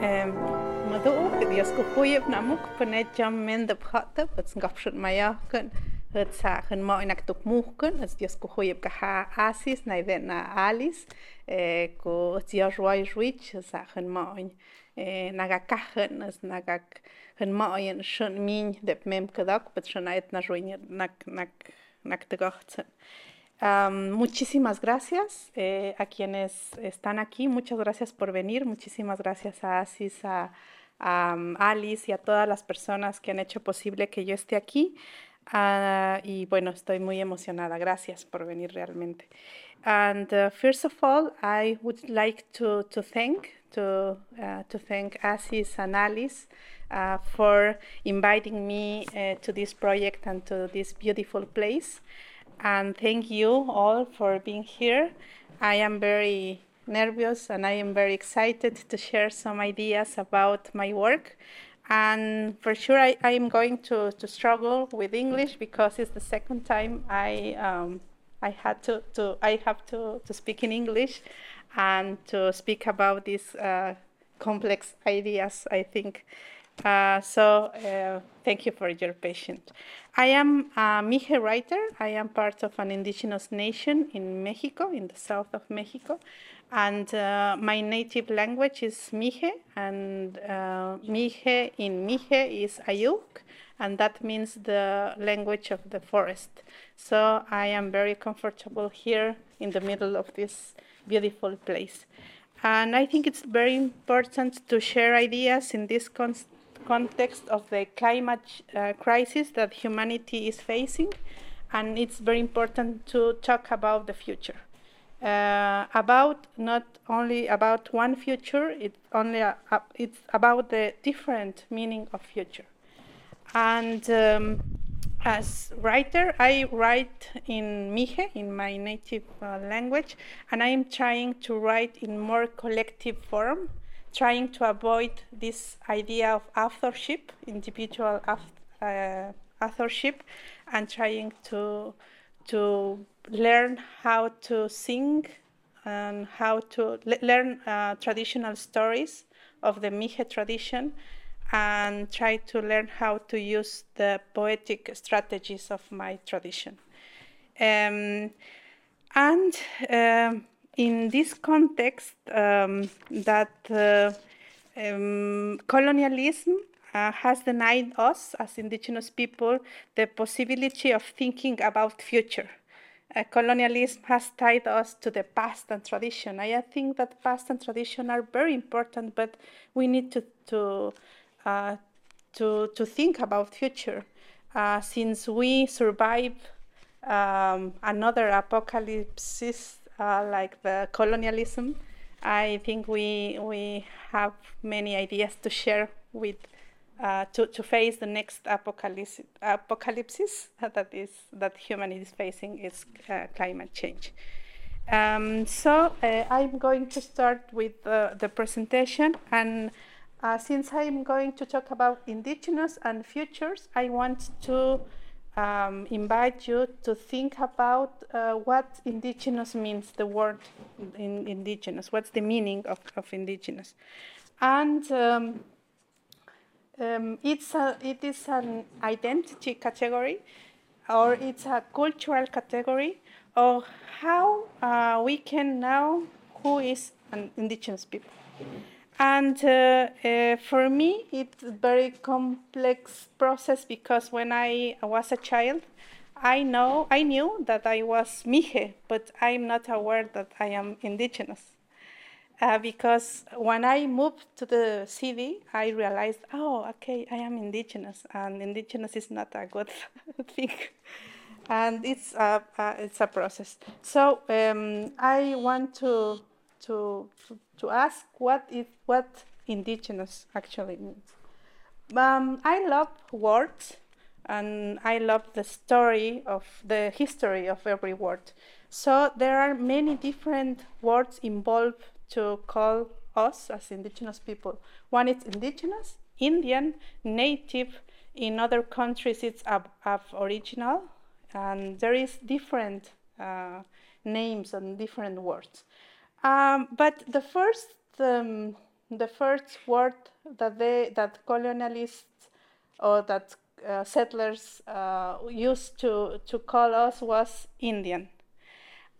Mado Dios go poeb namuk panet jam men de prate, wat gapschut meierken. Het zagen ma en aktok moken, as Dios go hoeb geha asis nei wen na Alice, ko dia roi ruich zagen main. naga kachen as naga hun maien schon min dep mem gedak, bet schon eit na joinir nak nak nak de gachten. Muchísimas gracias eh, a quienes están aquí, muchas gracias por venir, muchísimas gracias a Asis, a, Alice y a todas las personas que han hecho posible que yo esté aquí. Uh, y bueno, estoy muy emocionada. Gracias por venir realmente. And uh, first of all, I would like to, to thank to uh, to thank Asis and Alice uh, for inviting me uh, to this project and to this beautiful place. And thank you all for being here. I am very nervous and I am very excited to share some ideas about my work. And for sure, I, am going to, to struggle with English because it's the second time I um, I had to, to I have to, to speak in English and to speak about these uh, complex ideas. I think uh, so. Uh, thank you for your patience. I am a Mije writer. I am part of an indigenous nation in Mexico, in the south of Mexico. And uh, my native language is Mije, and uh, Mije in Mije is Ayuk, and that means the language of the forest. So I am very comfortable here in the middle of this beautiful place. And I think it's very important to share ideas in this context context of the climate uh, crisis that humanity is facing, and it's very important to talk about the future. Uh, about not only about one future, it's only a, it's about the different meaning of future. And um, as writer, I write in Mije, in my native uh, language, and I am trying to write in more collective form trying to avoid this idea of authorship, individual uh, authorship, and trying to to learn how to sing and how to le- learn uh, traditional stories of the Mije tradition and try to learn how to use the poetic strategies of my tradition. Um, and um, in this context, um, that uh, um, colonialism uh, has denied us as indigenous people the possibility of thinking about future. Uh, colonialism has tied us to the past and tradition. I think that past and tradition are very important, but we need to to uh, to, to think about future. Uh, since we survive um, another apocalypse uh, like the colonialism, I think we we have many ideas to share with uh, to to face the next apocalypse apocalypse that is that humanity is facing is uh, climate change. Um, so uh, I'm going to start with the presentation and. Uh, since I'm going to talk about indigenous and futures, I want to um, invite you to think about uh, what indigenous means, the word in indigenous, what's the meaning of, of indigenous. And um, um, it's a, it is an identity category or it's a cultural category of how uh, we can know who is an indigenous people. And uh, uh, for me, it's a very complex process because when I was a child, I know I knew that I was Mije, but I'm not aware that I am indigenous. Uh, because when I moved to the city, I realized, oh, okay, I am indigenous, and indigenous is not a good thing, and it's a, it's a process. So um, I want to to, to, ask what is what indigenous actually means. Um, I love words and I love the story of the history of every word. So there are many different words involved to call us as indigenous people. One is indigenous, Indian, native. In other countries, it's ab original, and there is different uh, names and different words. Um, but the first um, the first word that they that colonialists or that uh, settlers uh, used to to call us was Indian.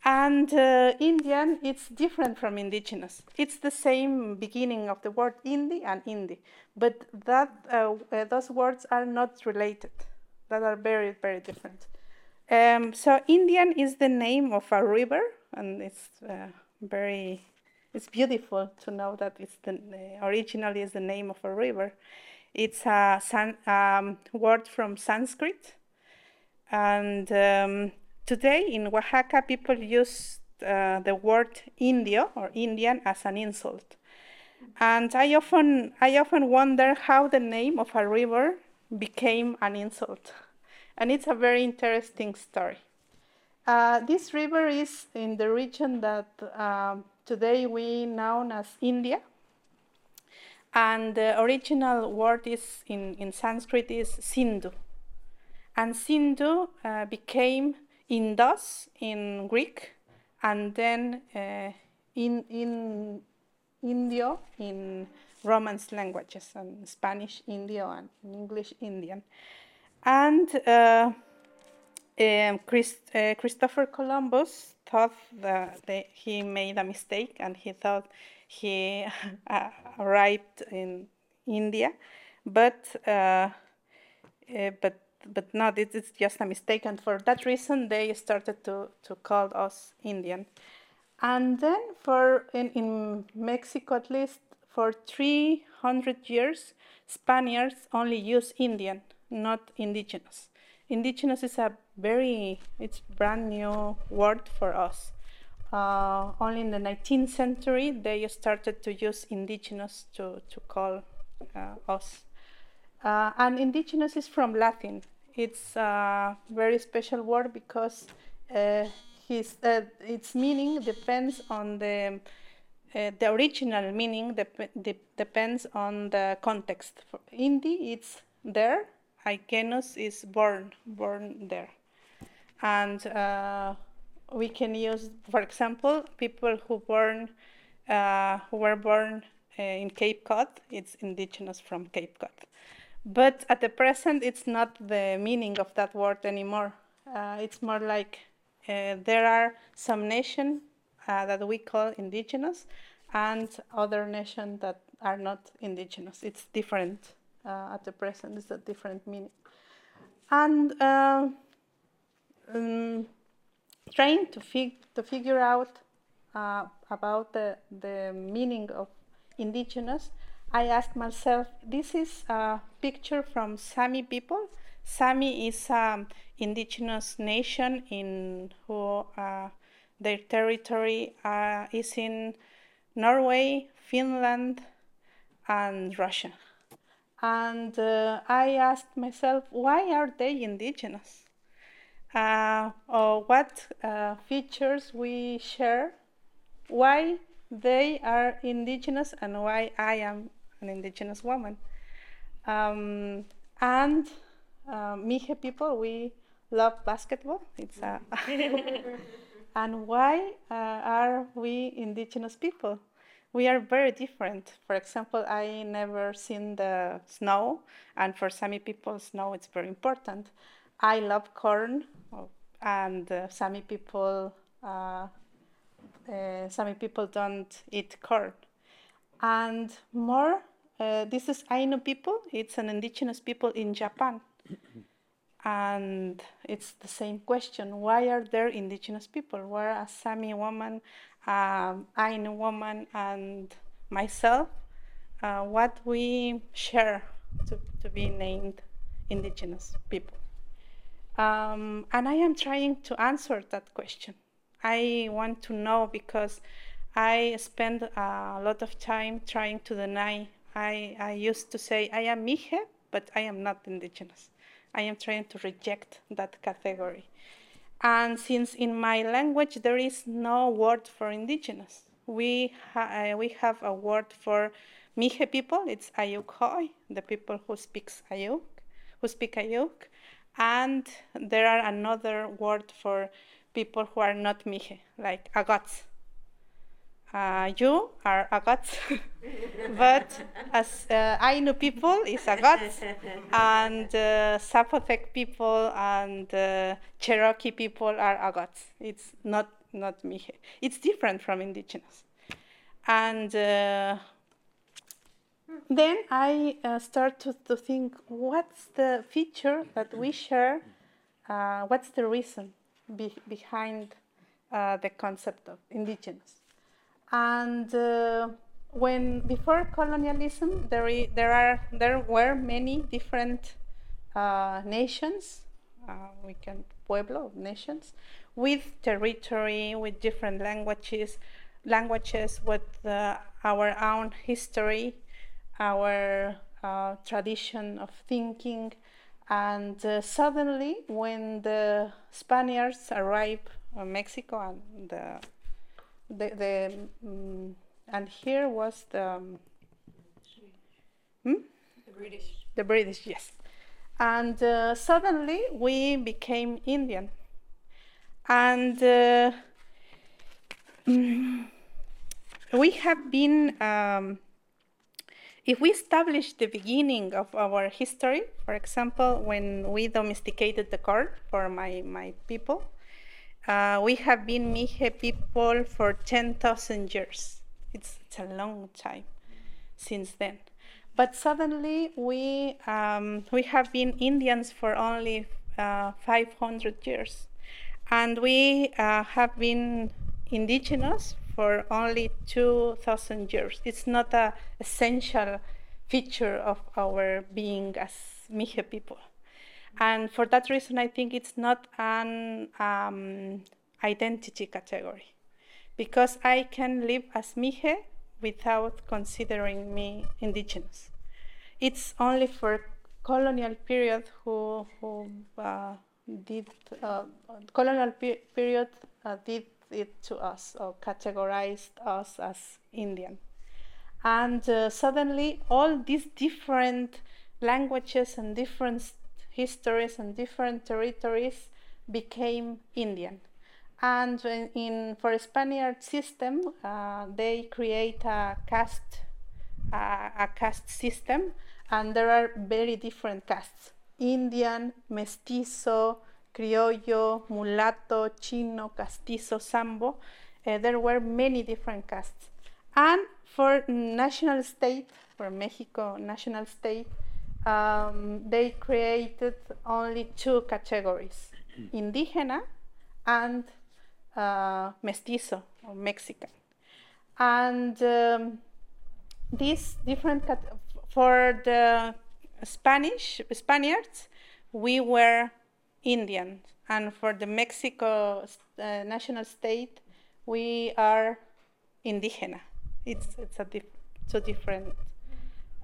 And uh, Indian, it's different from indigenous. It's the same beginning of the word Indi and Indi, but that uh, uh, those words are not related. That are very very different. Um, so Indian is the name of a river, and it's uh, very it's beautiful to know that it's the originally is the name of a river. It's a san, um, word from Sanskrit, and um, today in Oaxaca people use uh, the word Indio or Indian as an insult, and I often I often wonder how the name of a river became an insult, and it's a very interesting story. Uh, this river is in the region that um, today we know as India. And the original word is in, in Sanskrit is Sindhu. And Sindhu uh, became Indus in Greek, and then uh, in, in Indio in Romance languages, and Spanish Indio and English Indian. And uh, um, Chris, uh, Christopher Columbus thought that he made a mistake and he thought he uh, arrived in India, but uh, uh, but but not. It, it's just a mistake, and for that reason they started to to call us Indian. And then for in, in Mexico at least for 300 years, Spaniards only use Indian, not indigenous. Indigenous is a very it's brand new word for us. Uh, only in the 19th century they started to use indigenous to, to call uh, us. Uh, and indigenous is from Latin. It's a very special word because uh, his, uh, its meaning depends on the uh, the original meaning dep- de- depends on the context. For Indi, it's there. Ikenus is born, born there and uh, we can use, for example, people who born uh, who were born uh, in Cape Cod. It's indigenous from Cape Cod, but at the present, it's not the meaning of that word anymore. Uh, it's more like uh, there are some nations uh, that we call indigenous, and other nations that are not indigenous. It's different at the present. It's a different meaning, and um, trying to, fig- to figure out uh, about the, the meaning of indigenous, I asked myself, this is a picture from Sami people. Sami is an indigenous nation in who uh, their territory uh, is in Norway, Finland, and Russia. And uh, I asked myself, why are they indigenous? Uh, or what uh, features we share, why they are indigenous and why I am an indigenous woman. Um, and uh, Mije people, we love basketball. It's a and why uh, are we indigenous people? We are very different. For example, I never seen the snow, and for Sami people, snow is very important. I love corn and uh, Sami people uh, uh, Sami people don't eat corn. And more, uh, this is Ainu people. It's an indigenous people in Japan. and it's the same question: Why are there indigenous people? Where a Sami woman, um, Ainu woman, and myself, uh, what we share to, to be named indigenous people. Um, and I am trying to answer that question. I want to know because I spend a lot of time trying to deny. I, I used to say I am Mije, but I am not indigenous. I am trying to reject that category. And since in my language there is no word for indigenous, we, ha- uh, we have a word for Mije people, it's Ayuk the people who speaks Ayuk, who speak Ayuk. And there are another word for people who are not Mije, like Agots. uh, you are Agats, but as uh, Ainu people is Agats, and uh, Zapotec people and uh, Cherokee people are Agats. It's not not Mixe. It's different from indigenous, and uh, then I uh, start to, to think, what's the feature that we share? Uh, what's the reason be behind the concept of indigenous? And uh, when before colonialism, there, there are there were many different uh, nations. Uh, we can pueblo nations with territory, with different languages, languages with uh, our own history, our uh, tradition of thinking, and uh, suddenly, when the Spaniards arrived in Mexico and the the, the um, and here was the um, hmm? the British. The British, yes. And uh, suddenly we became Indian, and uh, we have been. Um, if we establish the beginning of our history, for example, when we domesticated the corn for my, my people, uh, we have been Mije people for 10,000 years. It's, it's, a long time since then. But suddenly we, um, we have been Indians for only uh, 500 years. And we uh, have been indigenous for only 2,000 years. It's not an essential feature of our being as Mixe people. And for that reason, I think it's not an um, identity category because I can live as Mixe without considering me indigenous. It's only for colonial period who, who uh, did uh, colonial pe- period uh, did it to us or categorized us as Indian. And uh, suddenly, all these different languages and different histories and different territories became Indian. And in, in for Spaniard system, uh, they create a caste, uh, a caste system, and there are very different castes: Indian, mestizo, criollo, mulatto, chino, castizo, sambo. Uh, there were many different castes. And for national state, for Mexico national state, um, they created only two categories indigena and uh, mestizo or Mexican. And um, these different for the Spanish Spaniards, we were Indian, and for the Mexico uh, national state, we are indigena. It's it's a dif so different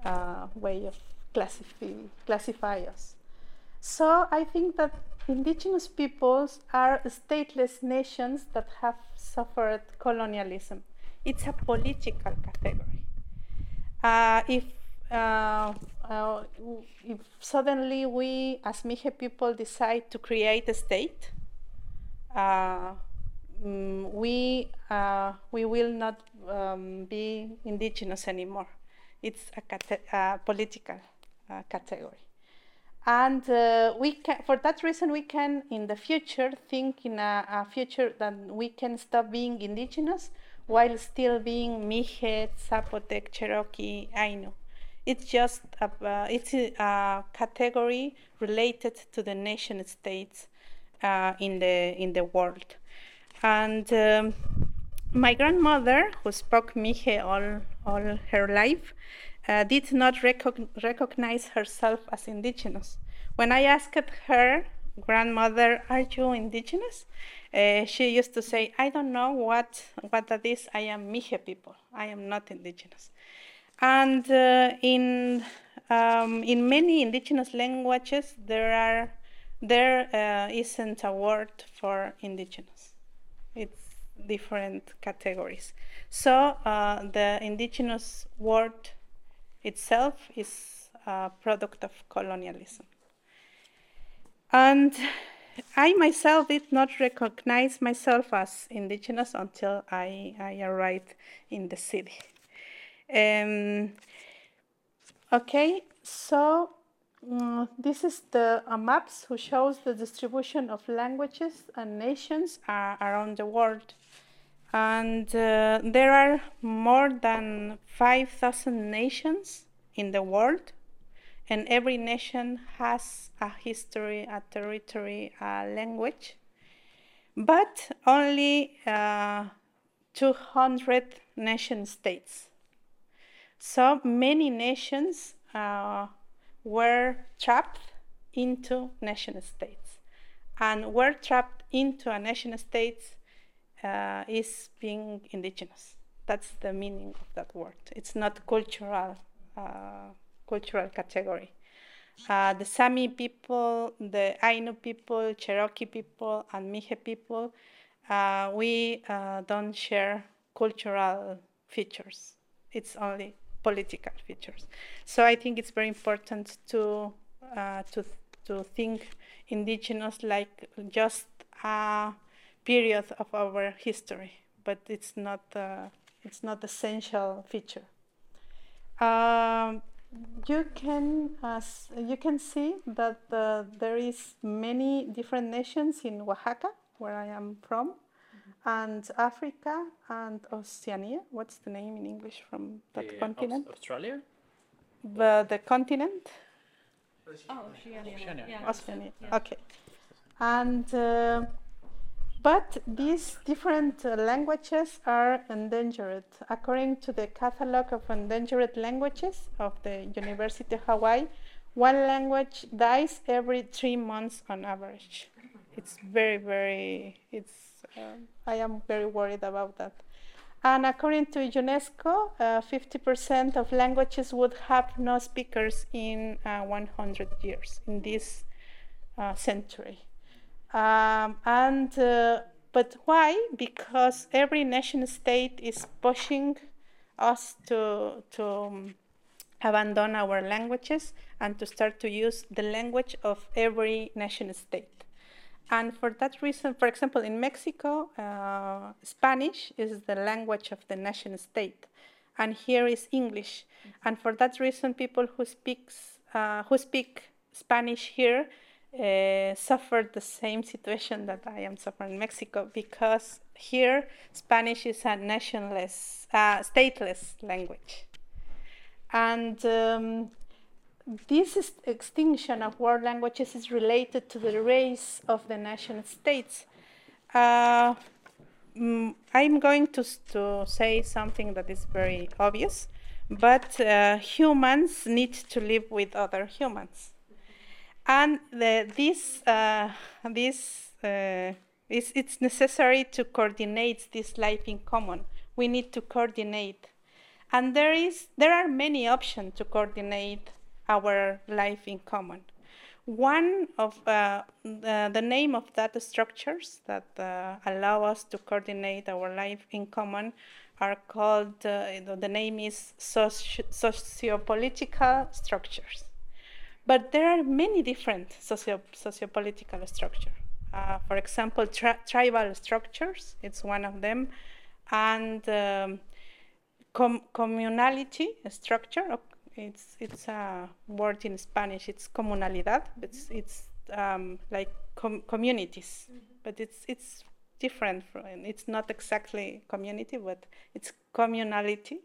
uh, way of classify, classify us. So I think that indigenous peoples are stateless nations that have suffered colonialism. It's a political category. Uh, if, uh, uh, if suddenly we, as Mije people, decide to create a state, um, we, uh, we will not um, be indigenous anymore. It's a, a political uh, category. And uh, we can, for that reason, we can in the future think in a, a, future that we can stop being indigenous while still being Mije, Zapotec, Cherokee, Ainu. It's just a, uh, it's a, category related to the nation states uh, in the in the world. And um, my grandmother, who spoke Mixe all all her life, uh, did not recog- recognize herself as indigenous. When I asked her, grandmother, are you indigenous? Uh, she used to say, I don't know what, what that is. I am Mixe people. I am not indigenous. And uh, in, um, in many indigenous languages, there, are, there uh, isn't a word for indigenous. It's different categories. So uh, the indigenous word itself is a product of colonialism. And I myself did not recognize myself as indigenous until I, I arrived in the city. Um, okay, so uh, this is the uh, maps who shows the distribution of languages and nations uh, around the world. And uh, there are more than 5,000 nations in the world and every nation has a history, a territory, a language, but only uh, 200 nation states. So many nations uh, were trapped into nation states, and were trapped into a nation state uh, is being indigenous. That's the meaning of that word. It's not cultural uh, cultural category. Uh, the Sami people, the Ainu people, Cherokee people, and Mixe people, uh, we uh, don't share cultural features. It's only political features. So I think it's very important to uh, to to think indigenous like just a period of our history, but it's not uh, it's not essential feature. Um, you can uh, you can see that uh, there is many different nations in Oaxaca, where I am from. And Africa and Oceania. What's the name in English from that The continent? Australia? The, the continent? Oh, Oceania. Oceania. Yeah. Oceania. Yeah. Okay. And uh, but these different uh, languages are endangered. According to the Catalog of Endangered Languages of the University of Hawaii, one language dies every three months on average. It's very, very, it's, um, I am very worried about that. And according to UNESCO, uh, 50% of languages would have no speakers in uh, 100 years, in this uh, century. Um, and uh, but why? Because every nation state is pushing us to to um, abandon our languages and to start to use the language of every nation state. And for that reason, for example, in Mexico, uh, Spanish is the language of the nation state, and here is English. And for that reason, people who speaks uh, who speak Spanish here uh, suffered the same situation that I am suffering in Mexico because here Spanish is a nationless, uh, stateless language. And um, this is extinction of world languages is related to the race of the nation states. Uh, mm, I'm going to, to say something that is very obvious, but uh, humans need to live with other humans and the, this uh, this uh, is it's necessary to coordinate this life in common. We need to coordinate, and there is there are many options to coordinate our life in common. One of uh, the, the name of that structures that uh, allow us to coordinate our life in common are called. Uh, the name is soci- sociopolitical structures. But there are many different socio sociopolitical structures. Uh, for example, tri tribal structures, it's one of them, and um, com communality structure. It's it's a word in Spanish. It's comunalidad. It's it's um, like com communities, mm -hmm. but it's it's different. From, it's not exactly community, but it's communality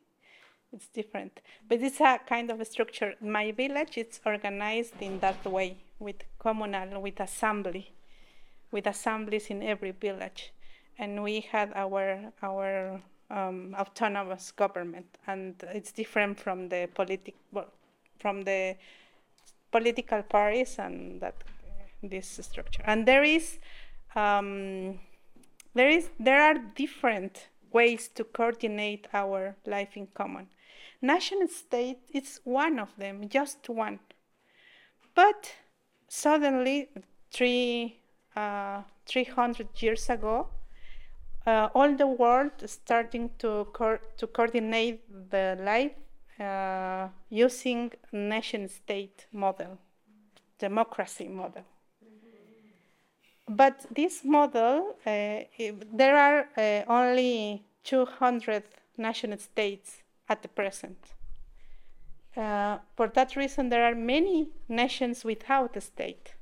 it's different but it's a kind of a structure my village it's organized in that way with communal with assembly with assemblies in every village and we had our our um, autonomous government and it's different from the politic from the political parties and that this structure and there is um, there is there are different ways to coordinate our life in common Nation state is one of them, just one. But suddenly, three, uh, 300 years ago, uh, all the world starting to, co to coordinate the life uh, using nation state model, democracy model. but this model, uh, there are uh, only 200 nation states at the present. Uh, for that reason, there are many nations without a state,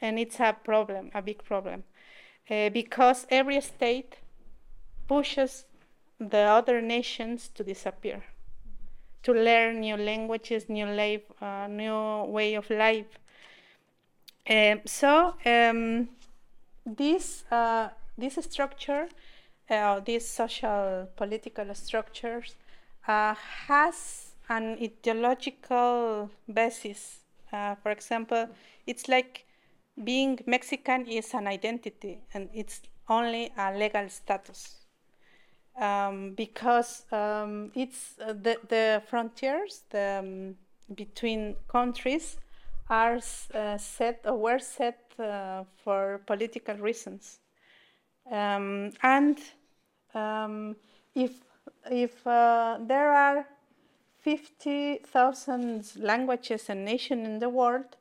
and it's a problem, a big problem, uh, because every state pushes the other nations to disappear, to learn new languages, new life, uh, new way of life. Um, so um, this uh, this structure, uh, these social political structures, uh, has an ideological basis. Uh, for example, it's like being Mexican is an identity, and it's only a legal status. Um, because um, it's uh, the, the frontiers the, um, between countries are uh, set or were set uh, for political reasons. Um, and um, if, if uh, there are 50,000 languages and nations in the world,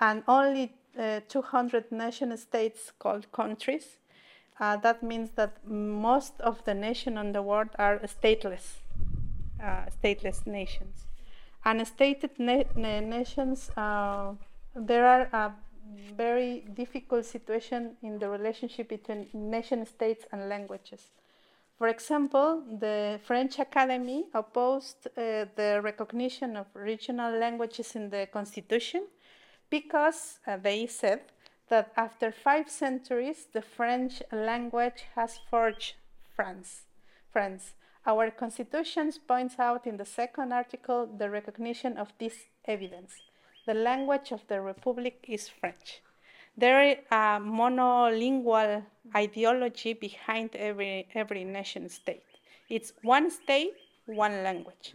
and only uh, 200 nation states called countries, uh, that means that most of the nations in the world are stateless, uh, stateless nations. And stated na nations, uh, there are a very difficult situation in the relationship between nation states and languages. For example, the French Academy opposed uh, the recognition of regional languages in the constitution because uh, they said that after five centuries, the French language has forged France. France. Our constitution points out in the second article the recognition of this evidence. The language of the Republic is French. There is a monolingual ideology behind every, every nation state. It's one state, one language.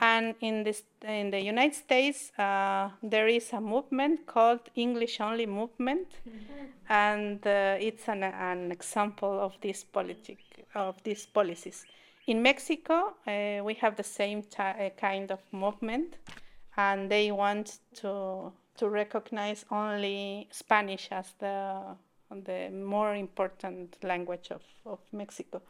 And in, this, in the United States, uh, there is a movement called English Only Movement, mm-hmm. and uh, it's an, an example of this politic of these policies. In Mexico, uh, we have the same uh, kind of movement, and they want to to recognize only Spanish as the the more important language of, of Mexico.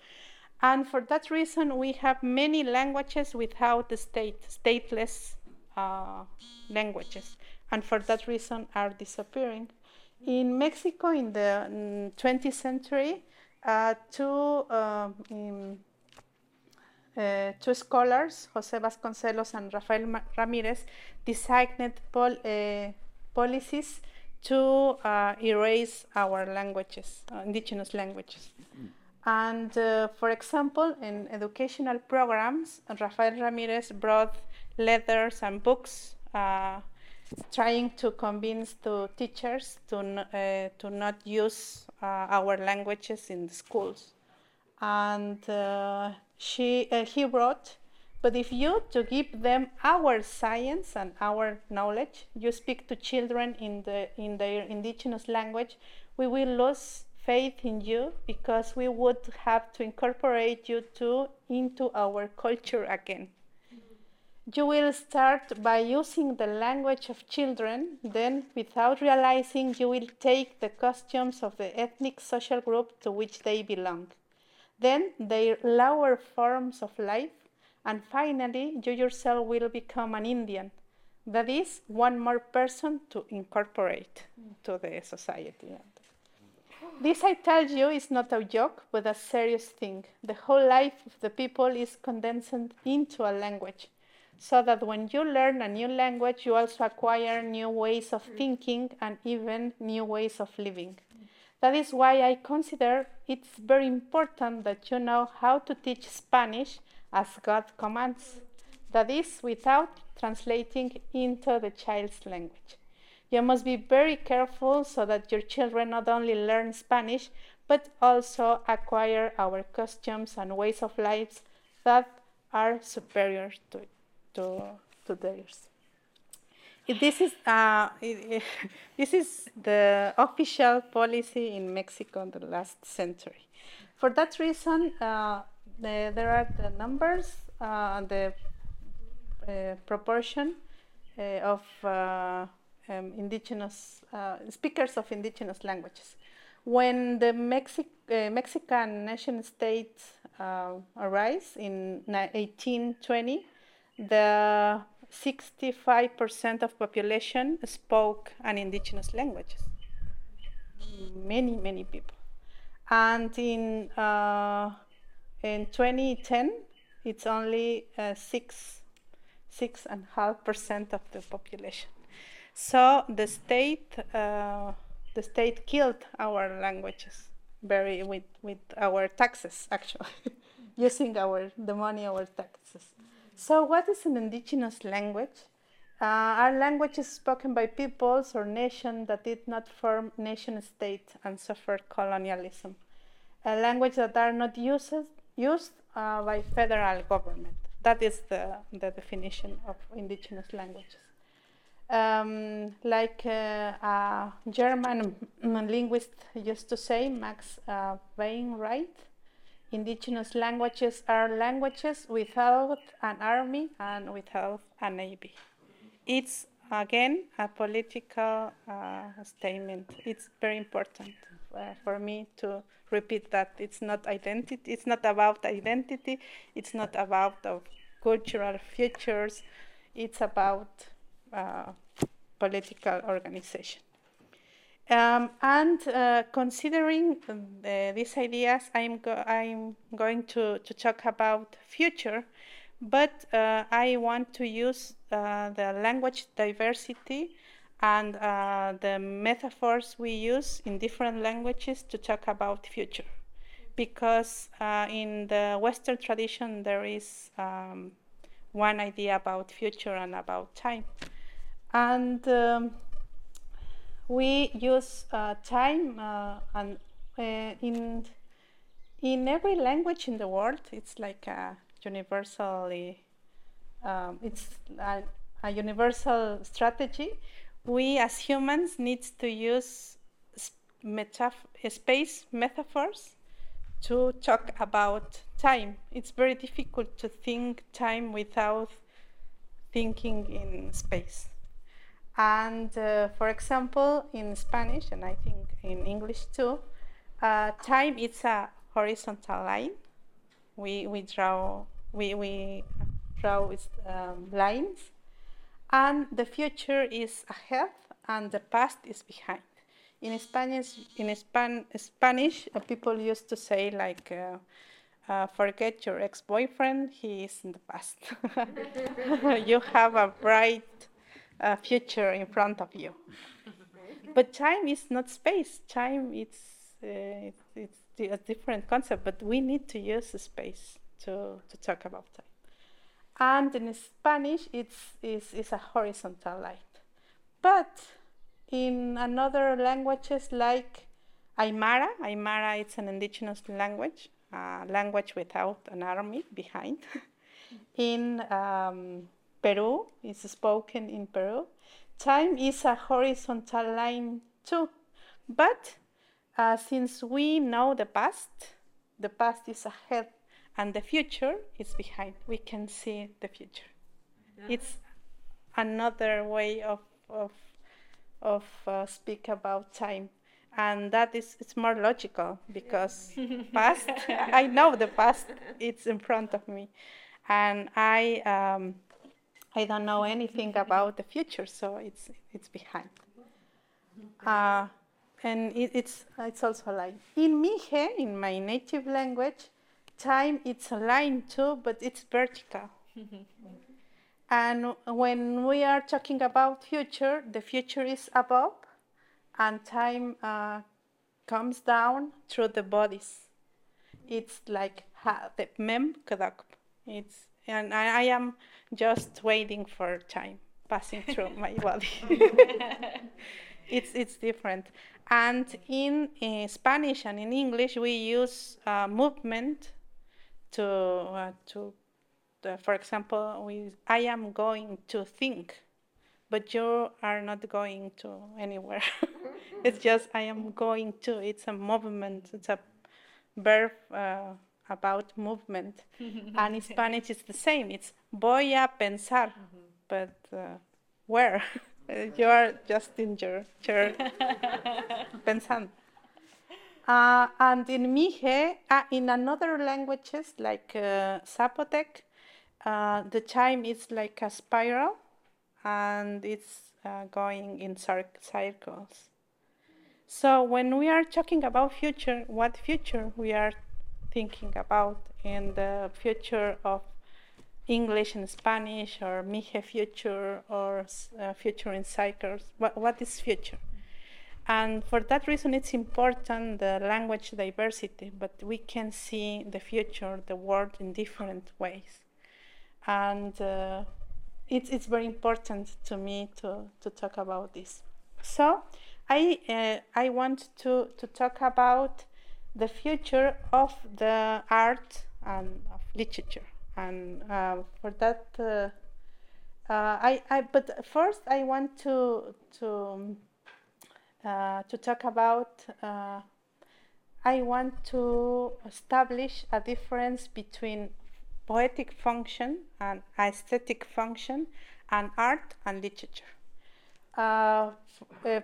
And for that reason, we have many languages without the state, stateless uh, languages. And for that reason, are disappearing. In Mexico, in the 20th mm, century, uh, two, um, in, uh, two scholars, Jose Vasconcelos and Rafael Ramirez, designed pol uh, policies to uh, erase our languages, uh, indigenous languages. And uh, for example, in educational programs, Rafael Ramirez brought letters and books uh, trying to convince the teachers to, uh, to not use uh, our languages in the schools. And uh, she, uh, he wrote, but if you to give them our science and our knowledge, you speak to children in, the, in their indigenous language, we will lose faith in you because we would have to incorporate you too into our culture again. You will start by using the language of children, then, without realizing, you will take the costumes of the ethnic social group to which they belong. Then, their lower forms of life, and finally, you yourself will become an Indian. That is, one more person to incorporate to the society. This, I tell you, is not a joke, but a serious thing. The whole life of the people is condensed into a language, so that when you learn a new language, you also acquire new ways of thinking and even new ways of living. That is why I consider it's very important that you know how to teach Spanish as God commands. That is, without translating into the child's language. You must be very careful so that your children not only learn Spanish, but also acquire our costumes and ways of life that are superior to, to, to theirs. This is, uh, this is the official policy in Mexico in the last century. For that reason, uh, the, there are the numbers, uh, the uh, proportion uh, of uh, um, indigenous uh, speakers of indigenous languages. when the Mexic- uh, Mexican nation state uh, arose in 1820, the 65% of population spoke an indigenous languages. Many, many people. And in, uh, in 2010, it's only uh, six, six and a half percent of the population. So the state, uh, the state killed our languages very with, with our taxes actually, using our the money our taxes. So what is an indigenous language? Uh, are languages spoken by peoples or nations that did not form nation state and suffered colonialism. A language that are not used, used uh, by federal government. That is the, the definition of indigenous languages. Um, like uh, a German linguist used to say, Max uh, indigenous languages are languages without an army and without a navy. It's again a political uh, statement. It's very important uh, for me to repeat that. It's not identity. It's not about identity. It's not about of cultural futures. It's about uh, political organization. Um, and uh, considering the, these ideas, I'm, go I'm going to, to talk about future, but uh, I want to use uh, the language diversity and uh, the metaphors we use in different languages to talk about future. Because uh, in the Western tradition, there is um, one idea about future and about time and um, we use uh, time uh, and uh, in in every language in the world it's like a universally um, it's a, a, universal strategy. We as humans need to use metaf- space metaphors to talk about time. It's very difficult to think time without thinking in space and uh, for example, in Spanish, and I think in English too, uh, time is a horizontal line. We, we draw we, we draw with um, lines, and the future is ahead and the past is behind. In Spanish, in Span- Spanish, uh, people used to say like, uh, uh, "Forget your ex-boyfriend; he is in the past. you have a bright uh, future in front of you. but time is not space. Time it's uh, it's, a different concept, but we need to use space to, to talk about time. And in Spanish, it's, it's, it's a horizontal line. But in another languages like Aymara, Aymara it's an indigenous language, a language without an army behind. in um, Peru, is spoken in Peru. Time is a horizontal line too, but uh, since we know the past, the past is ahead and the future is behind. We can see the future. It's another way of of of uh, speak about time, and that is it's more logical because past I know the past it's in front of me, and I. Um, I don't know anything about the future, so it's it's behind. Uh, and it, it's it's also like in Mije, in my native language, time it's a line too, but it's vertical. and when we are talking about future, the future is above, and time uh, comes down through the bodies. It's like ha, the mem It's and I, I am just waiting for time passing through my body. it's it's different. And in, in, Spanish and in English, we use uh, movement to uh, to, uh, for example, we I am going to think, but you are not going to anywhere. it's just I am going to. It's a movement. It's a verb uh, about movement. and in Spanish, it's the same. It's voy a pensar, but uh, where? you are just in your chair pensando. Uh, and in Mije, uh, in another languages like uh, Zapotec, uh, the time is like a spiral and it's uh, going in circles. So when we are talking about future, what future we are thinking about in the future of English and Spanish or Mije future or uh, future in cycles? What, what is future? And for that reason, it's important the language diversity, but we can see the future, the world in different ways. And uh, it's, it's very important to me to, to talk about this. So I, uh, I want to, to talk about the future of the art and of literature. And uh, for that, uh, uh, I, I, but first I want to, to uh, to talk about, uh, I want to establish a difference between poetic function and aesthetic function and art and literature. Uh,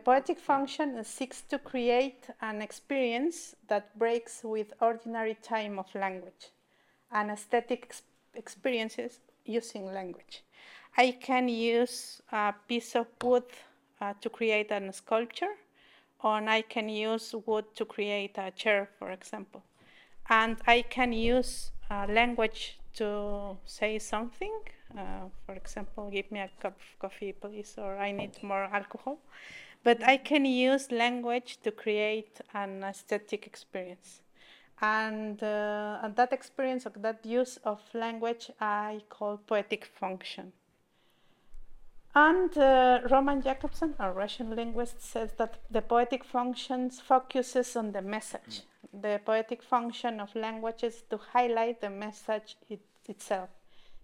poetic function seeks to create an experience that breaks with ordinary time of language and aesthetic ex experiences using language. I can use a piece of wood uh, to create a sculpture and I can use wood to create a chair, for example. And I can use uh, language to say something. Uh, for example, give me a cup of coffee, please, or I need more alcohol. But I can use language to create an aesthetic experience. And, uh, and that experience of that use of language I call poetic function. And uh, Roman Jakobson, a Russian linguist, says that the poetic functions focuses on the message. The poetic function of language is to highlight the message it, itself.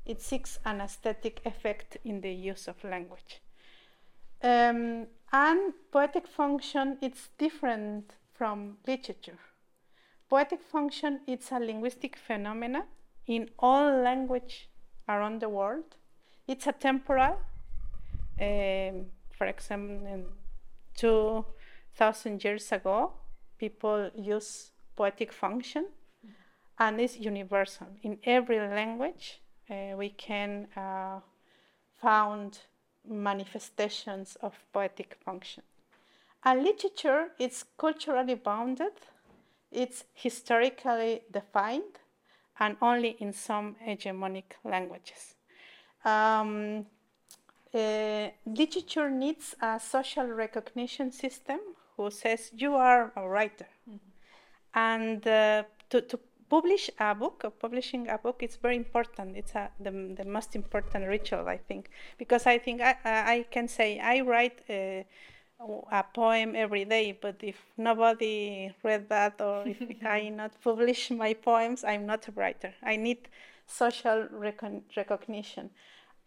It seeks an aesthetic effect in the use of language. Um, and poetic function is different from literature. Poetic function is a linguistic phenomena in all language around the world. It's a temporal um, for example, 2,000 years ago, people use poetic function, and it's universal. In every language, uh, we can uh, found manifestations of poetic function. And literature is culturally bounded, it's historically defined, and only in some hegemonic languages. Um, uh, literature needs a social recognition system who says you are a writer. Mm-hmm. And uh, to, to publish a book, publishing a book, it's very important. It's a, the, the most important ritual, I think, because I think I, I can say I write a, a poem every day, but if nobody read that or if I not publish my poems, I'm not a writer. I need social recon- recognition.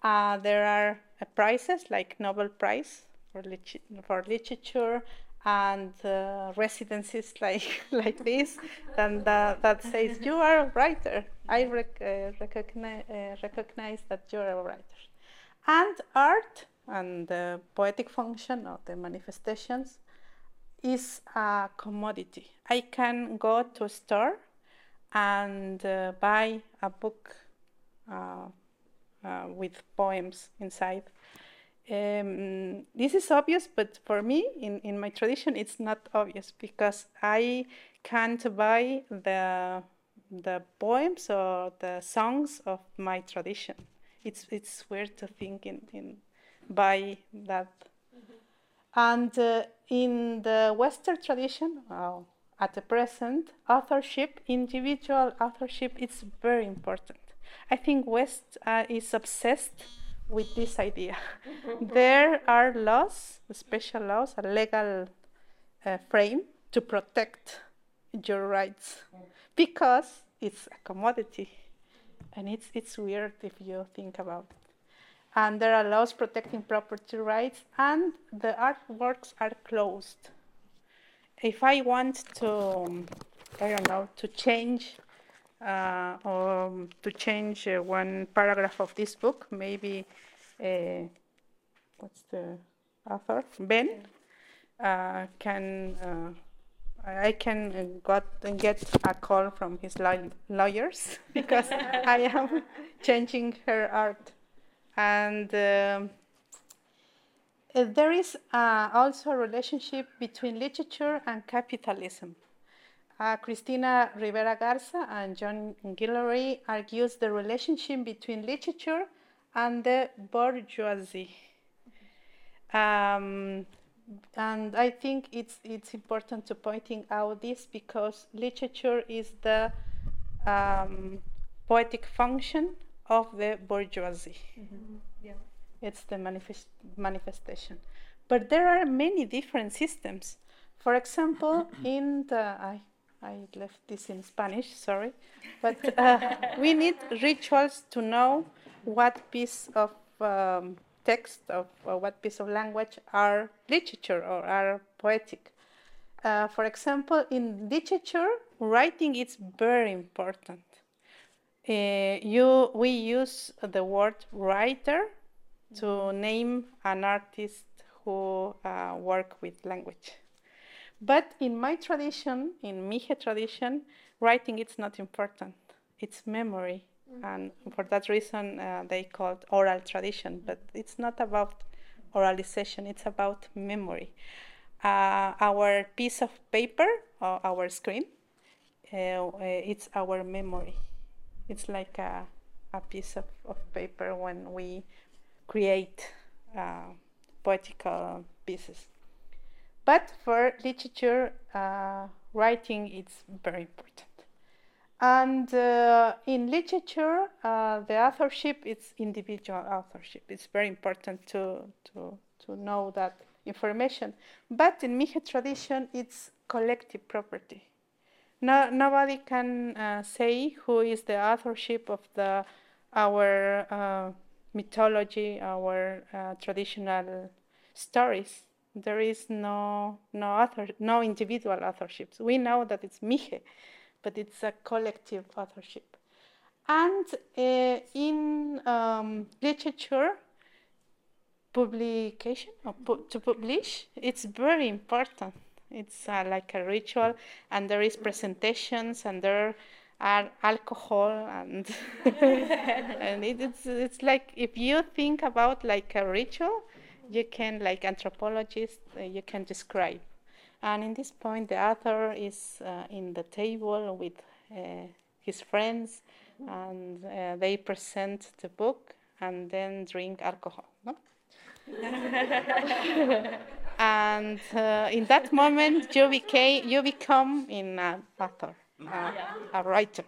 Uh, there are uh, prizes like Nobel Prize for, lit- for literature and uh, like like this and that, that says you are a writer. I rec- uh, recognize, uh, recognize that you are a writer. And art and the poetic function of the manifestations is a commodity. I can go to a store and uh, buy a book uh, uh, with poems inside. Um, this is obvious, but for me, in, in my tradition, it's not obvious because I can't buy the the poems or the songs of my tradition. It's it's weird to think in, in buy that. Mm-hmm. And uh, in the Western tradition, at the present, authorship, individual authorship, is very important. I think West uh, is obsessed with this idea. there are laws, special laws, a legal uh, frame to protect your rights because it's a commodity and it's, it's weird if you think about it. And there are laws protecting property rights, and the artworks are closed. If I want to, I don't know, to change uh, or to change uh, one paragraph of this book, maybe uh, what's the author? Ben uh, can I can got get a call from his lawyers because I am changing her art, and um, there is uh, also a relationship between literature and capitalism. Uh, Cristina Rivera Garza and John Guillory argues the relationship between literature and the bourgeoisie. Um, and I think it's it's important to pointing out this because literature is the um, poetic function of the bourgeoisie. Mm-hmm. Yeah. It's the manifest, manifestation. But there are many different systems. For example, in the I I left this in Spanish, sorry, but uh, we need rituals to know what piece of um, text of uh, what piece of language are literature or are poetic. Uh, for example, in literature, writing is very important. Uh, you, we use the word writer to name an artist who uh, work with language. But in my tradition, in Mije tradition, writing is not important. It's memory. And for that reason uh, they call it oral tradition. But it's not about oralization. It's about memory. Uh, our piece of paper or our screen uh, uh, it's our memory. It's like a, a piece of, of paper when we create uh, poetical pieces but for literature uh, writing it's very important and uh, in literature, uh, the authorship is individual authorship. It's very important to, to, to know that information. But in Mije tradition, it's collective property. No, nobody can uh, say who is the authorship of the our uh, mythology, our uh, traditional stories. There is no no author, no individual authorships. We know that it's Mije but it's a collective authorship. And uh, in um, literature, publication pu to publish, it's very important. It's uh, like a ritual, and there is presentations, and there are alcohol, and and it, it's it's like if you think about like a ritual, you can like anthropologists, uh, you can describe and in this point, the author is uh, in the table with uh, his friends, and uh, they present the book and then drink alcohol. No? and uh, in that moment, you became you become in an author, a writer.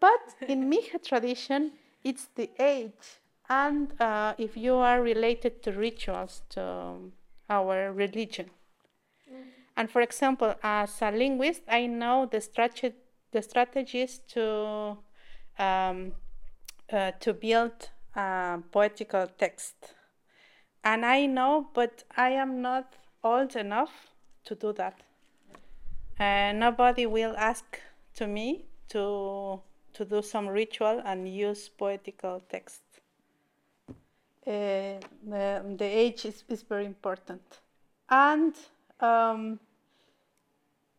But in Mije tradition, it's the age, and uh, if you are related to rituals, to our religion. And for example, as a linguist, I know the, strate- the strategies to, um, uh, to build a poetical text. And I know, but I am not old enough to do that. And nobody will ask to me to, to do some ritual and use poetical text. Uh, the, the age is, is very important. And um,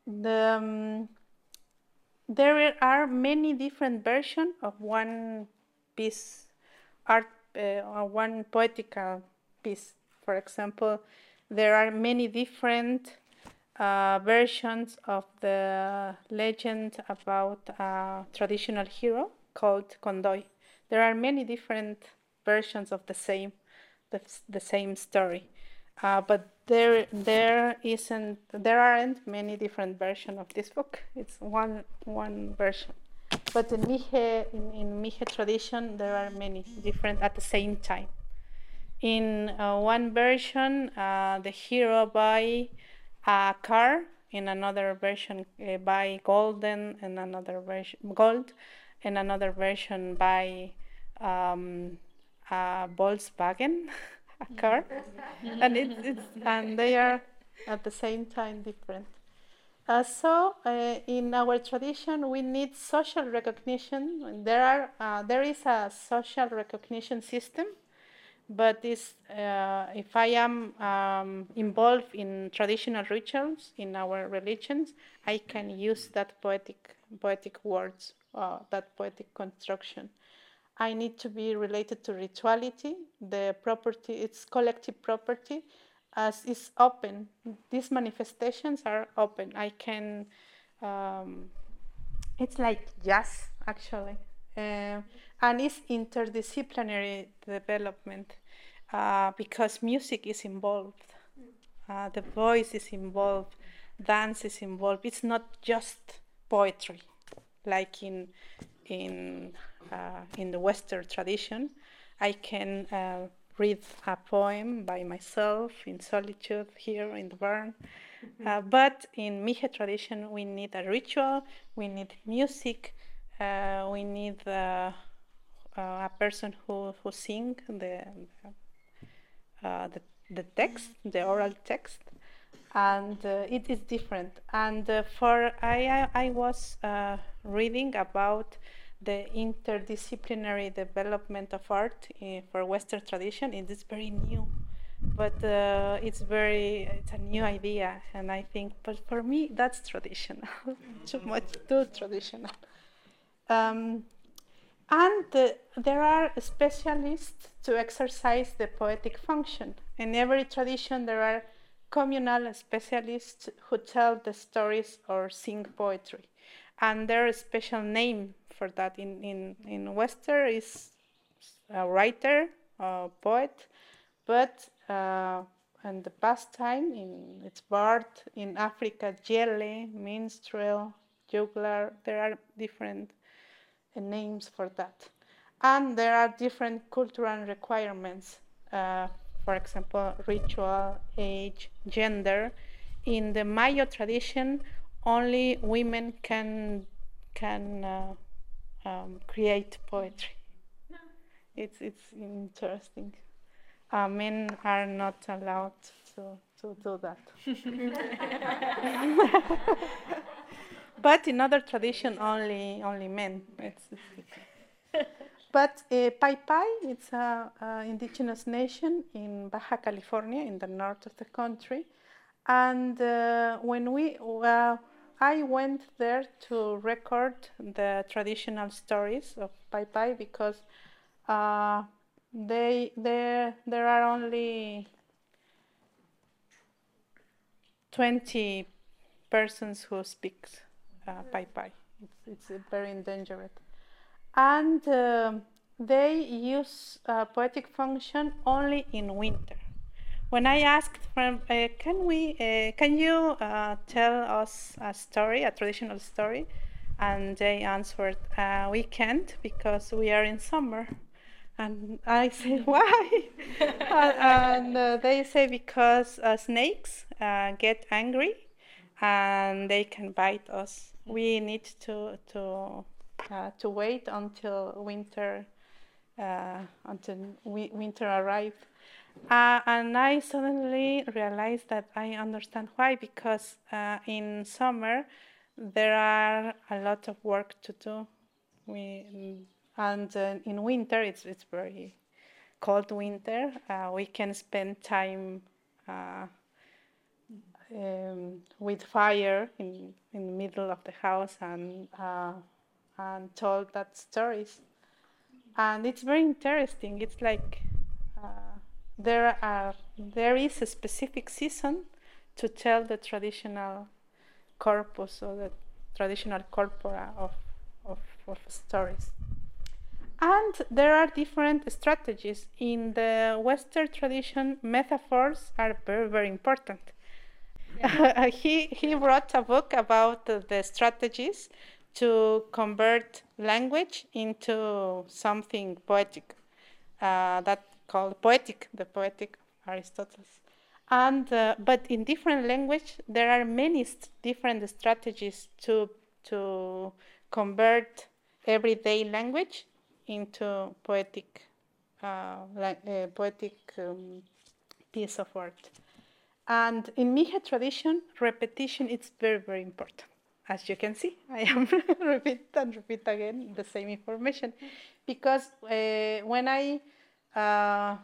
the, um, there are many different versions of one piece art uh, one poetical piece. For example, there are many different uh, versions of the legend about a traditional hero called Condoy. There are many different versions of the same the, the same story. Uh, but there there isn't there aren't many different versions of this book. It's one one version. But in Mije in, in Mije tradition there are many different at the same time. In uh, one version, uh, the hero by a car. In another version, uh, buy golden. In another version, gold. In another version, buy um, a Volkswagen. occur, and it, it's and they are at the same time different. Uh, so, uh, in our tradition, we need social recognition. There are uh, there is a social recognition system but this, uh, if I am um, involved in traditional rituals in our religions, I can use that poetic poetic words, uh, that poetic construction. I need to be related to rituality, the property, its collective property, as is open. These manifestations are open. I can, um, it's like jazz actually. Uh, and it's interdisciplinary development uh, because music is involved, uh, the voice is involved, dance is involved. It's not just poetry, like in in in the Western tradition. I can uh, read a poem by myself in solitude here in the barn. Mm-hmm. Uh, but in Mije tradition, we need a ritual, we need music, uh, we need uh, uh, a person who, who sing the, uh, the, the text, the oral text, and uh, it is different. And for I, I, I was reading about the interdisciplinary development of art in, for Western tradition. It is very new, but uh, it's very it's a new idea, and I think, but for me that's traditional, too much too traditional. Um, and uh, there are specialists to exercise the poetic function. In every tradition, there are communal specialists who tell the stories or sing poetry. And a special name for that. In, in, in Western is a writer, a poet, but uh, in the past time, in its bard, in Africa, jele, minstrel, juggler, there are different names for that. And there are different cultural requirements, uh, for example, ritual, age, gender. In the Mayo tradition, only women can can uh, um, create poetry. It's it's interesting. Uh, men are not allowed to to do that. but in other tradition, only only men. It's, it's but uh, Pai Pai, it's a, indigenous nation in Baja California, in the north of the country, and uh, when we uh, I went there to record the traditional stories of Pai Pai because uh, they there there are only 20 persons who speak uh, Pai Pai. It's, it's very endangered. And uh, they use uh, poetic function only in winter. When I asked from, uh, can we, uh, can you uh, tell us a story, a traditional story? And they answered, uh, we can't because we are in summer. And I said, why? and uh, they say because uh, snakes get angry and they can bite us. We need to to uh, to wait until winter uh, until we, winter arrives. Uh, and I suddenly realized that I understand why because uh, in summer there are a lot of work to do. We and uh, in winter it's it's very cold winter. Uh, we can spend time um, with fire in, in the middle of the house and, uh, and told that stories. And it's very interesting. It's like uh, there, are, there is a specific season to tell the traditional corpus or the traditional corpora of, of, of stories. And there are different strategies. In the Western tradition, metaphors are very, very important he, he wrote a book about the strategies to convert language into something poetic, uh, that called poetic, the poetic Aristotle. And uh, but in different language, there are many st different strategies to to convert everyday language into poetic, uh, uh poetic um, piece of art. And in Mije tradition, repetition is very, very important. As you can see, I am repeat and repeat again the same information, because uh, when I uh,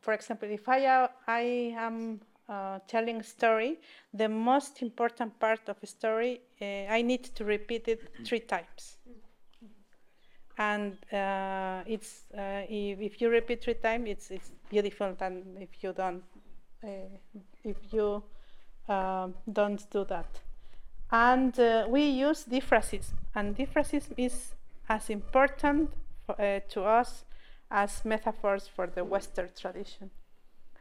for example, if I, uh, I am uh, telling a story, the most important part of a story, uh, I need to repeat it three times. And uh, it's uh, if, if you repeat three times, it's it's beautiful. And if you don't, uh, if you don't do that, and uh, we use diphrasism, and diphrasism is as important for, to us as metaphors for the Western tradition.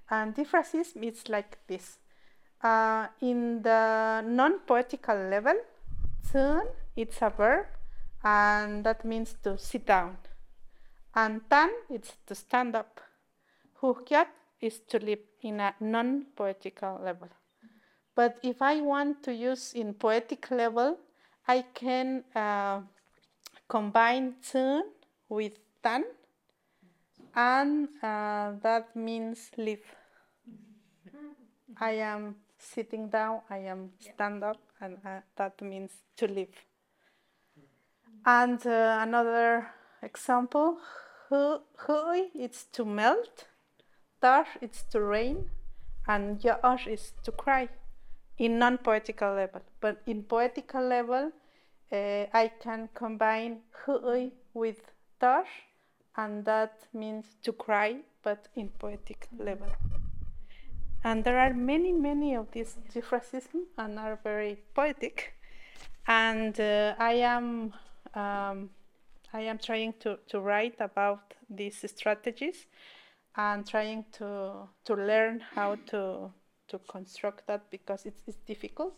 And diphrasism is like this. Uh, in the non-poetical level, tsun, it's a verb, and that means to sit down. And tan, it's to stand up. Hukyat is to live in a non-poetical level. But if I want to use in poetic level, I can uh, combine tsun with tan, and uh, that means live. I am sitting down, I am stand up, and uh, that means to live. And uh, another example, hui, it's to melt, tar, it's to rain, and yaosh is to cry in non-poetical level. But in poetical level, uh, I can combine hui with tar, and that means to cry, but in poetic level. And there are many, many of these diphrasisms and are very poetic. And uh, I am um, I am trying to, to write about these strategies and trying to to learn how to to construct that because it's, it's difficult.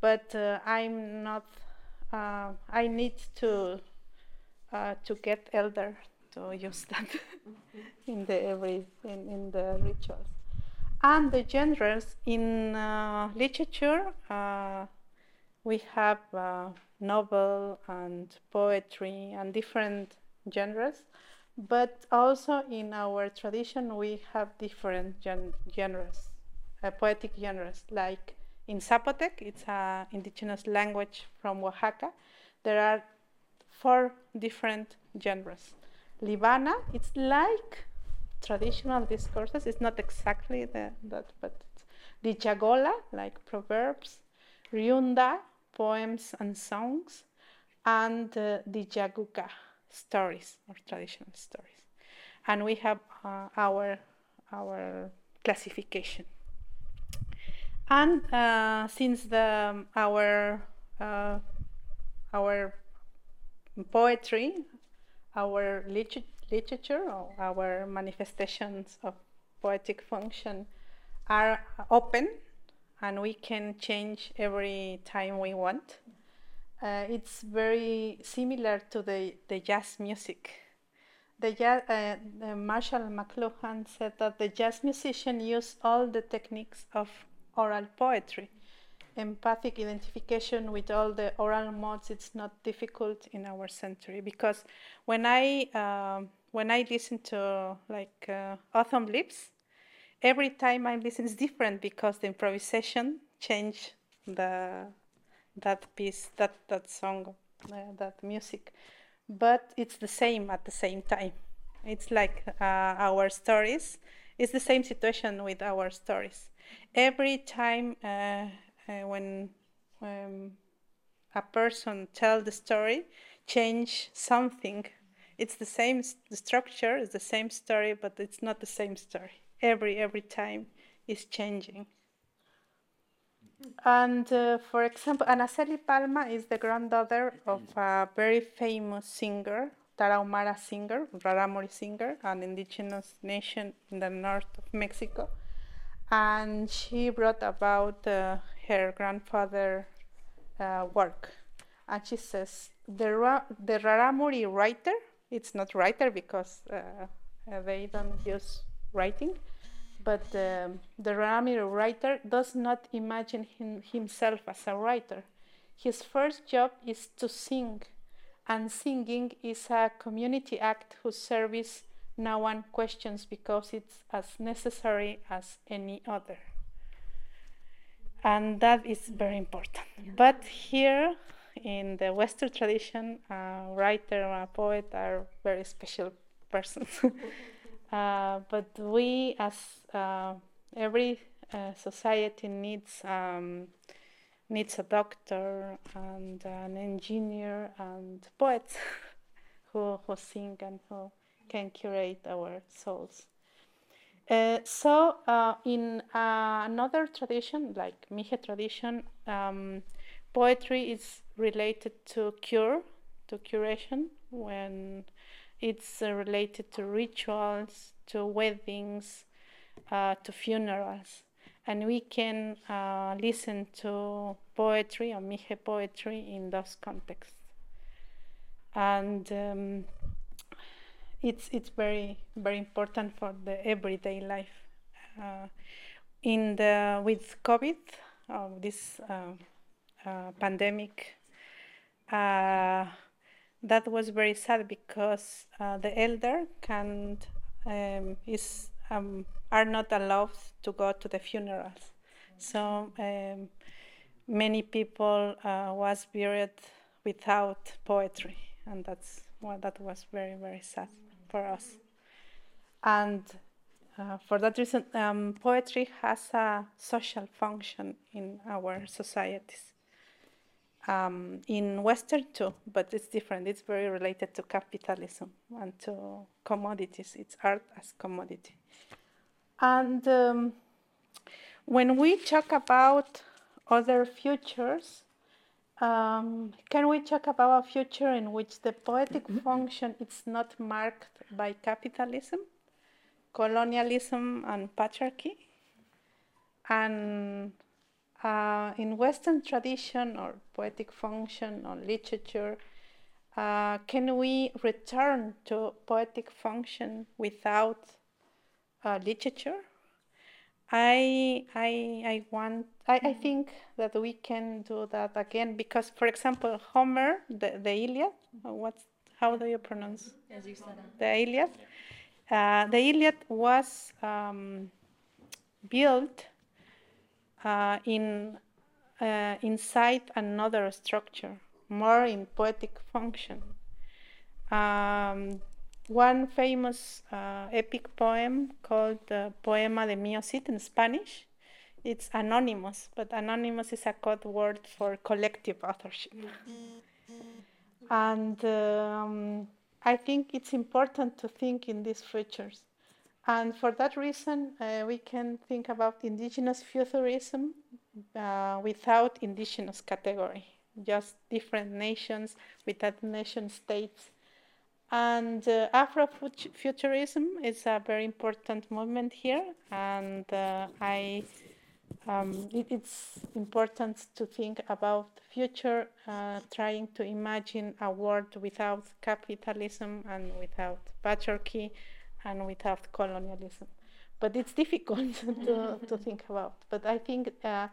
But uh, I'm not. Uh, I need to uh, to get elder to use that in the every in, in the rituals. And the genres in uh, literature, uh, we have uh, novel and poetry and different genres, but also in our tradition we have different gen- genres, uh, poetic genres. Like in Zapotec, it's an indigenous language from Oaxaca. There are four different genres. Libana, it's like traditional discourses. It's not exactly the, that, but Lichagola, like proverbs, Ryunda, poems and songs, and uh, Dijaguka, stories or traditional stories. And we have uh, our, our classification. And uh, since the, um, our, uh, our poetry our liter- literature or our manifestations of poetic function are open and we can change every time we want. Uh, it's very similar to the, the jazz music. The uh, the Marshall McLuhan said that the jazz musician used all the techniques of oral poetry empathic identification with all the oral modes it's not difficult in our century. Because when i um, when i listen to like uh, autumn leaves every time i listen is different because the improvisation change the that piece that that song uh, that music. But it's the same at the same time. It's like uh, our stories it's the same situation with our stories. Every time uh, when um, a person tell the story, change something. It's the same structure, it's the same story, but it's not the same story. Every every time is changing. And uh, for example, Anaceli Palma is the granddaughter of a very famous singer, Tarahumara singer, Rarámuri singer, an indigenous nation in the north of Mexico. And she brought about uh, her grandfather uh, work. And she says, the, Ra- the Rarámuri writer, it's not writer because uh, uh, they don't use writing, but um, the Rarámuri writer does not imagine him, himself as a writer. His first job is to sing, and singing is a community act whose service no one questions because it's as necessary as any other and that is very important. Yeah. But here in the Western tradition, a writer or a poet are very special persons. Uh, but we, as uh, every uh, society, needs um, needs a doctor and an engineer and poets who who sing and who can curate our souls. Uh, so, uh, in uh, another tradition, like Mije tradition, um, poetry is related to cure, to curation, when it's uh, related to rituals, to weddings, uh, to funerals. And we can listen to poetry or Mije poetry in those contexts. And um, it's it's very very important for the everyday life. Uh, in the with COVID, uh, this uh, uh pandemic, uh, that was very sad because uh, the elder can um, is um, are not allowed to go to the funerals. So um, many people was buried without poetry, and that's well, that was very very sad for us. And uh, for that reason, um, poetry has a social function in our societies. Um, in Western too, but it's different. It's very related to capitalism and to commodities. It's art as commodity. And um, when we talk about other futures, um, can we talk about a future in which the poetic mm-hmm. function is not marked by capitalism, colonialism, and patriarchy? And uh, in Western tradition or poetic function or literature, uh, can we return to poetic function without uh, literature? I I I want I, I mm-hmm. think that we can do that again because for example Homer the, the Iliad what's how do you pronounce as you said the Iliad uh, the Iliad was um, built uh, in uh, inside another structure more in poetic function um, one famous uh, epic poem called the Poema de Mio Cid in Spanish. It's anonymous, but anonymous is a code word for collective authorship. And um, I think it's important to think in these futures. And for that reason, uh, we can think about indigenous futurism uh, without indigenous category, just different nations without nation states and uh, Afrofuturism is a very important movement here, and uh, I um, it, it's important to think about future, uh, trying to imagine a world without capitalism and without patriarchy and without colonialism. But it's difficult to, to think about. But I think uh,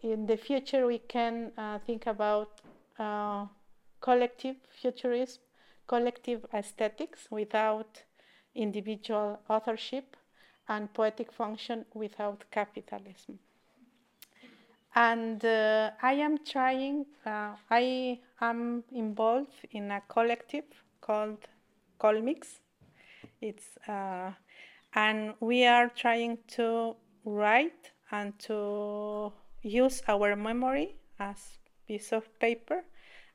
in the future we can uh, think about uh, collective futurism collective aesthetics without individual authorship, and poetic function without capitalism. And uh, I am trying, uh, I am involved in a collective called Colmix. It's, uh, and we are trying to write and to use our memory as piece of paper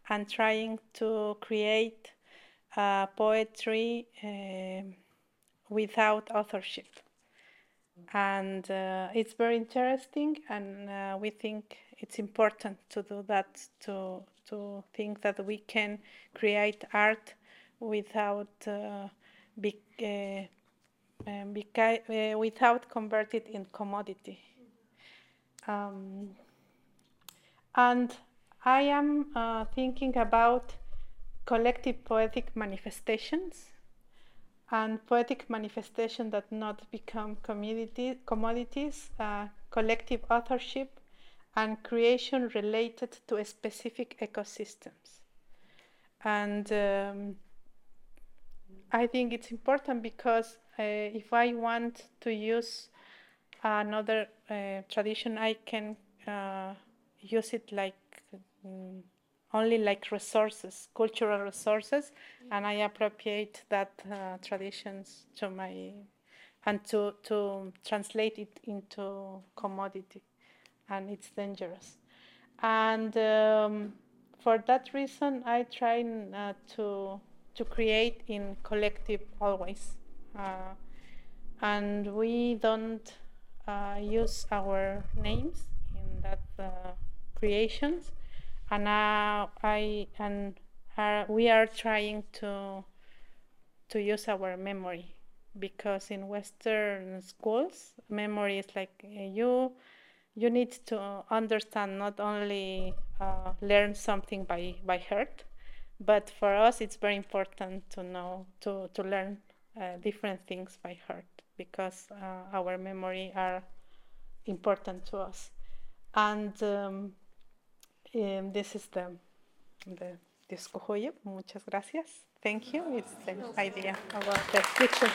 and trying to create uh, poetry uh, without authorship. And uh, it's very interesting, and uh, we think it's important to do that, to, to think that we can create art without, uh, be, um, beca- without convert it in commodity. Um, and I am thinking about collective poetic manifestations and poetic manifestation that not become commodities, uh, collective authorship, and creation related to specific ecosystems. And um, I think it's important because uh, if I want to use another uh, tradition, I can uh, use it like um, only like resources, cultural resources, and I appropriate that uh, traditions to my and to to translate it into commodity, and it's dangerous. And um, for that reason, I try uh, to to create in collective always, uh, and we don't uh, use our names in that uh, creations and now I and uh, we are trying to to use our memory because in Western schools, memory is like uh, you you need to understand not only uh, learn something by by heart, but for us it's very important to know to to learn uh, different things by heart because uh, our memory are important to us, and. Um, um, this is the, the disco joya. Muchas gracias. Thank you. It's the idea about the future.